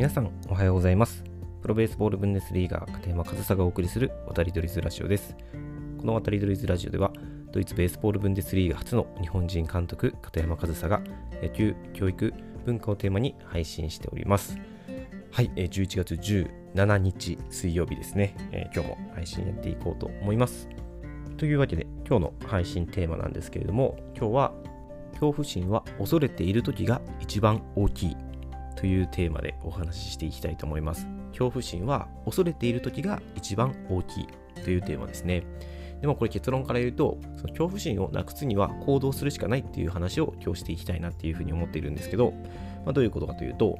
皆さんおはようございます。プロベースボールブンデスリーガー片山和沙がお送りする渡り鳥ズラジオです。この渡り鳥ズラジオではドイツベースボールブンデスリーガ初の日本人監督片山和沙が野球教育文化をテーマに配信しております。はい11月17日水曜日ですね。今日も配信やっていこうと思います。というわけで今日の配信テーマなんですけれども今日は恐怖心は恐れている時が一番大きい。というテーマでお話ししていきたいと思います。恐怖心は恐れている時が一番大きいというテーマですね。でもこれ結論から言うと、その恐怖心をなくすには行動するしかないっていう話を今日していきたいなっていうふうに思っているんですけど、まあ、どういうことかというと、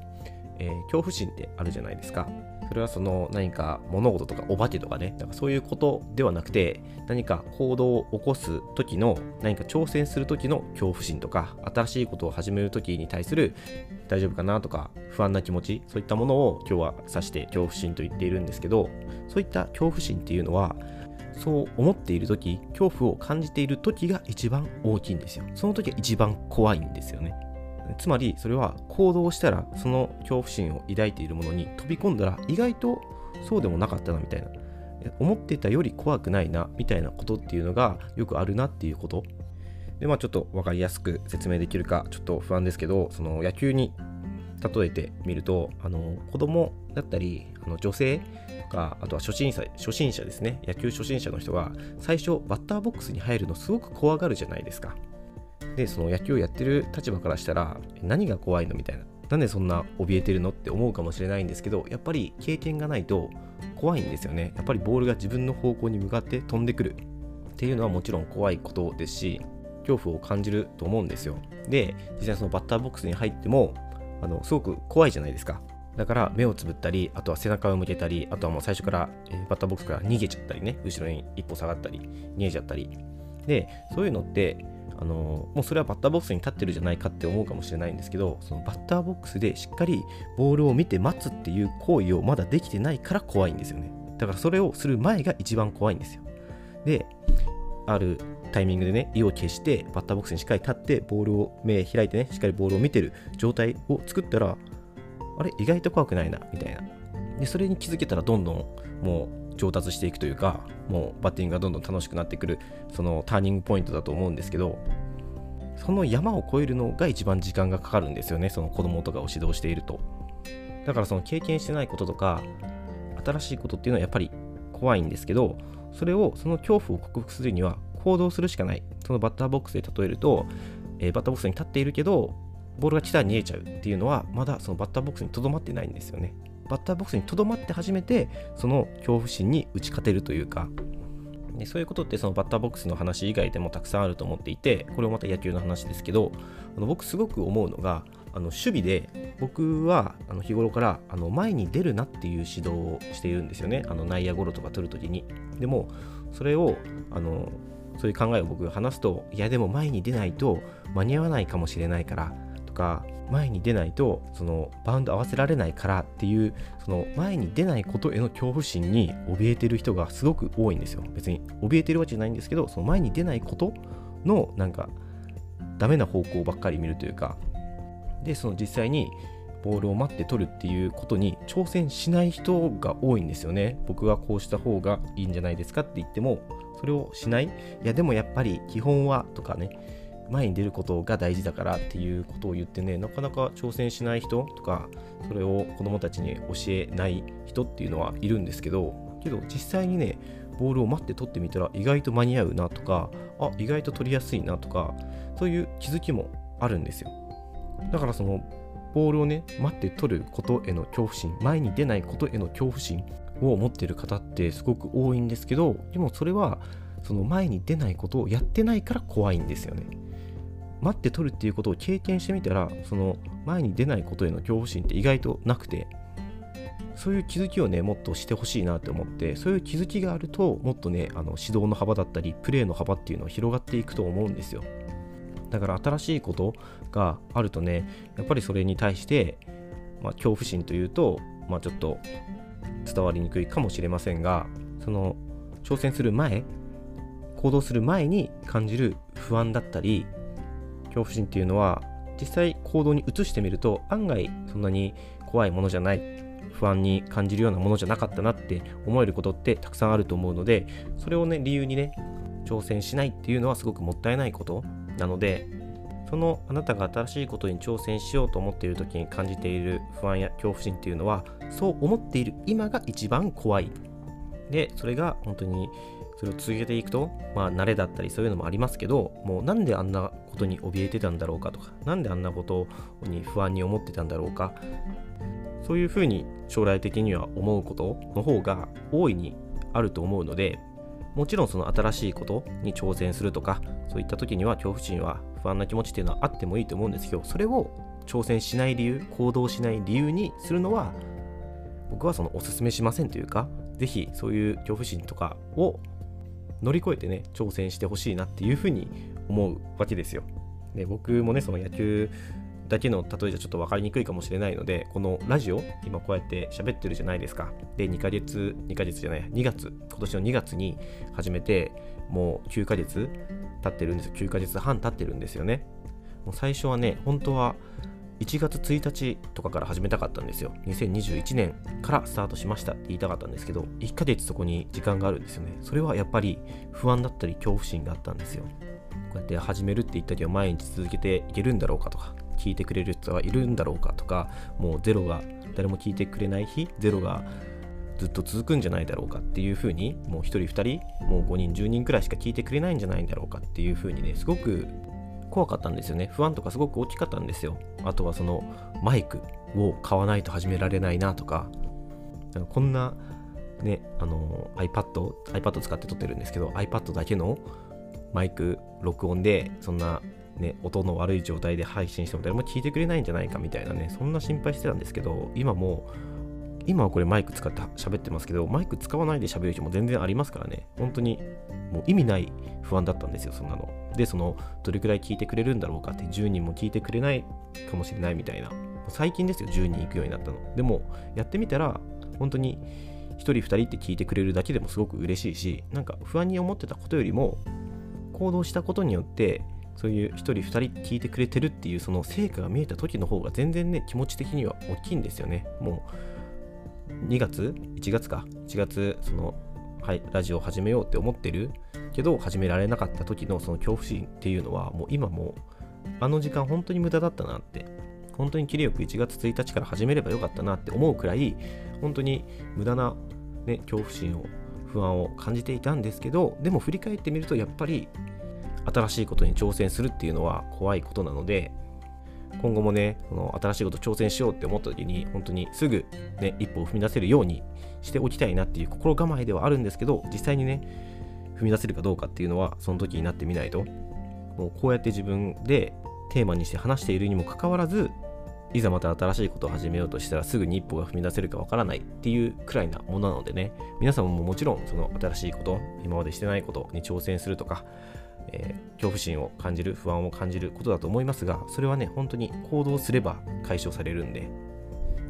えー、恐怖心ってあるじゃないですか。それはその何か物事とかお化けとかね、なんかそういうことではなくて、何か行動を起こす時の何か挑戦する時の恐怖心とか、新しいことを始める時に対する大丈夫かなとか不安な気持ち、そういったものを今日は指して恐怖心と言っているんですけど、そういった恐怖心っていうのは、そう思っている時、恐怖を感じている時が一番大きいんですよ。その時が一番怖いんですよね。つまりそれは行動したらその恐怖心を抱いているものに飛び込んだら意外とそうでもなかったなみたいな。思ってたより怖くないなみたいなことっていうのがよくあるなっていうこと。でまあちょっと分かりやすく説明できるかちょっと不安ですけどその野球に例えてみるとあの子供だったりあの女性とかあとは初心者初心者ですね。野球初心者の人が最初バッターボックスに入るのすごく怖がるじゃないですか。でその野球をやってる立場からしたら何が怖いのみたいな。なんでそんな怯えてるのって思うかもしれないんですけどやっぱり経験がないと怖いんですよね。やっぱりボールが自分の方向に向かって飛んでくる。っていうのはもちろん怖いことですし恐怖を感じると思うんですよ。で実際そのバッターボックスに入ってもあのすごく怖いじゃないですか。だから目をつぶったりあとは背中を向けたりあとはもう最初から、え、バッターボックスから逃げちゃったりね後ろに一歩下がったり逃げちゃったり。でそういうのってあのもうそれはバッターボックスに立ってるじゃないかって思うかもしれないんですけどそのバッターボックスでしっかりボールを見て待つっていう行為をまだできてないから怖いんですよね。だからそれをする前が一番怖いんですよ。であるタイミングでね意を消してバッターボックスにしっかり立ってボールを目開いてねしっかりボールを見てる状態を作ったらあれ意外と怖くないなみたいな。でそれに気づけたらどんどんもう上達していくというかもうバッティングがどんどん楽しくなってくるそのターニングポイントだと思うんですけどその山を越えるのが一番時間がかかるんですよねその子供とかを指導していると。だからその経験してないこととか新しいことっていうのはやっぱり怖いんですけどそれをその恐怖を克服するには行動するしかない。そのバッターボックスで例えると、えー、バッターボックスに立っているけどボールが地下に見えちゃうっていうのはまだそのバッターボックスにとどまってないんですよね。バッターボックスにとどまって初めてその恐怖心に打ち勝てるというか。でそういうことってそのバッターボックスの話以外でもたくさんあると思っていてこれもまた野球の話ですけどあの僕すごく思うのがあの守備で僕はあの日頃からあの前に出るなっていう指導をしているんですよね。あの内野ゴロとか取るときに。でもそれをあのそういう考えを僕が話すといやでも前に出ないと間に合わないかもしれないからか前に出ないとそのバウンド合わせられないからっていうその前に出ないことへの恐怖心に怯えてる人がすごく多いんですよ。別に怯えてるわけじゃないんですけどその前に出ないことのなんかダメな方向ばっかり見るというか。でその実際にボールを待って取るっていうことに挑戦しない人が多いんですよね。僕はこうした方がいいんじゃないですかって言ってもそれをしない。いやでもやっぱり基本はとかね前に出ることが大事だからっていうことを言ってねなかなか挑戦しない人とかそれを子供たちに教えない人っていうのはいるんですけどけど実際にねボールを待って取ってみたら意外と間に合うなとかあ意外と取りやすいなとかそういう気づきもあるんですよ。だからそのボールをね待って取ることへの恐怖心前に出ないことへの恐怖心を持ってる方ってすごく多いんですけどでもそれはその前に出ないことをやってないから怖いんですよね。待って取るっていうことを経験してみたらその前に出ないことへの恐怖心って意外となくてそういう気づきをねもっとしてほしいなって思ってそういう気づきがあるともっとねあの指導の幅だったりプレーの幅っていうのは広がっていくと思うんですよ。だから新しいことがあるとねやっぱりそれに対して、まあ、恐怖心というと、まあ、ちょっと伝わりにくいかもしれませんがその挑戦する前行動する前に感じる不安だったり恐怖心っていうのは実際行動に移してみると案外そんなに怖いものじゃない不安に感じるようなものじゃなかったなって思えることってたくさんあると思うのでそれをね理由にね挑戦しないっていうのはすごくもったいないことなのでそのあなたが新しいことに挑戦しようと思っている時に感じている不安や恐怖心っていうのはそう思っている今が一番怖い。でそれが本当にそれを続けていくとまあ慣れだったりそういうのもありますけどもうなんであんなことに怯えてたんだろうかとか何であんなことに不安に思ってたんだろうかそういうふうに将来的には思うことの方が大いにあると思うのでもちろんその新しいことに挑戦するとかそういった時には恐怖心は不安な気持ちっていうのはあってもいいと思うんですけどそれを挑戦しない理由行動しない理由にするのは僕はそのおすすめしませんというか是非そういう恐怖心とかを乗り越えてね挑戦してほしいなっていうふうに思うわけですよ。で僕もねその野球だけの例えじゃちょっと分かりにくいかもしれないのでこのラジオ今こうやって喋ってるじゃないですか。で2ヶ月2ヶ月じゃない2月今年の2月に始めてもう9ヶ月経ってるんです。9ヶ月半経ってるんですよね。もう最初はね本当は1月1日とかから始めたかったんですよ。2021年からスタートしましたって言いたかったんですけど、1ヶ月そこに時間があるんですよね。それはやっぱり不安だったり恐怖心があったんですよ。こうやって始めるって言ったけど毎日続けていけるんだろうかとか、聞いてくれる人はいるんだろうかとか、もうゼロが誰も聞いてくれない日、ゼロがずっと続くんじゃないだろうかっていうふうに、もう1人2人、もう5人10人くらいしか聞いてくれないんじゃないんだろうかっていうふうにね、すごく怖かったんですよね。不安とかすごく大きかったんですよ。あとはそのマイクを買わないと始められないなとか、こんなね、あの iPad、iPad 使って撮ってるんですけど、iPad だけのマイク録音で、そんなね、音の悪い状態で配信しても誰も聞いてくれないんじゃないかみたいなね、そんな心配してたんですけど、今もう、今はこれマイク使って喋ってますけど、マイク使わないで喋る人も全然ありますからね、本当にもう意味ない不安だったんですよ、そんなの。で、その、どれくらい聞いてくれるんだろうかって、10人も聞いてくれないかもしれないみたいな。最近ですよ、10人行くようになったの。でも、やってみたら、本当に1人2人って聞いてくれるだけでもすごく嬉しいし、なんか不安に思ってたことよりも、行動したことによって、そういう1人2人聞いてくれてるっていうその成果が見えた時の方が全然ね、気持ち的には大きいんですよね。もう、2月 ?1 月か？1月、その、はい、ラジオを始めようって思ってる？けど始められなかった時のその恐怖心っていうのはもう今もうあの時間本当に無駄だったなって本当に切りよく1月1日から始めればよかったなって思うくらい本当に無駄な、ね、恐怖心を不安を感じていたんですけどでも振り返ってみるとやっぱり新しいことに挑戦するっていうのは怖いことなので今後もね、その新しいこと挑戦しようって思った時に、本当にすぐね、一歩を踏み出せるようにしておきたいなっていう心構えではあるんですけど、実際にね、踏み出せるかどうかっていうのは、その時になってみないと、もうこうやって自分でテーマにして話しているにもかかわらず、いざまた新しいことを始めようとしたらすぐに一歩が踏み出せるかわからないっていうくらいなものなのでね、皆さんももちろんその新しいこと、今までしてないことに挑戦するとか、えー、恐怖心を感じる、不安を感じることだと思いますが、それはね、本当に行動すれば解消されるんで、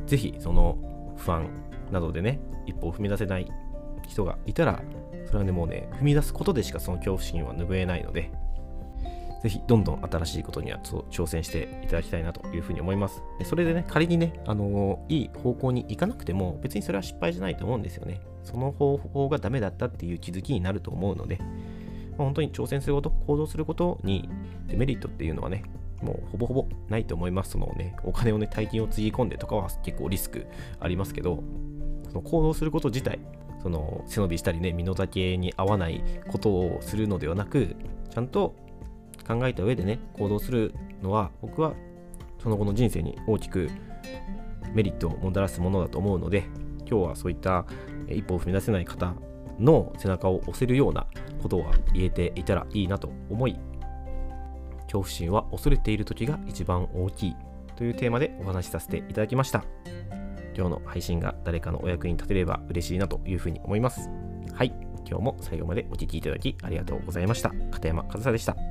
ぜひその不安などでね、一歩を踏み出せない人がいたら、それはね、もうね、踏み出すことでしかその恐怖心は拭えないので、ぜひどんどん新しいことには挑戦していただきたいなというふうに思います。それでね、仮にね、あのー、いい方向に行かなくても、別にそれは失敗じゃないと思うんですよね。その方法がダメだったっていう気づきになると思うので、本当に挑戦すること、行動することにデメリットっていうのはね、もうほぼほぼないと思います。そのね、お金をね、大金をつぎ込んでとかは結構リスクありますけど、その行動すること自体、その背伸びしたりね、身の丈に合わないことをするのではなく、ちゃんと考えた上でね、行動するのは、僕はその後の人生に大きくメリットをもたらすものだと思うので、今日はそういった一歩を踏み出せない方の背中を押せるようなことは言えていたらいいなと思い恐怖心は恐れている時が一番大きいというテーマでお話しさせていただきました。今日の配信が誰かのお役に立てれば嬉しいなというふうに思います。はい。今日も最後までお聴きいただきありがとうございました。片山和沙でした。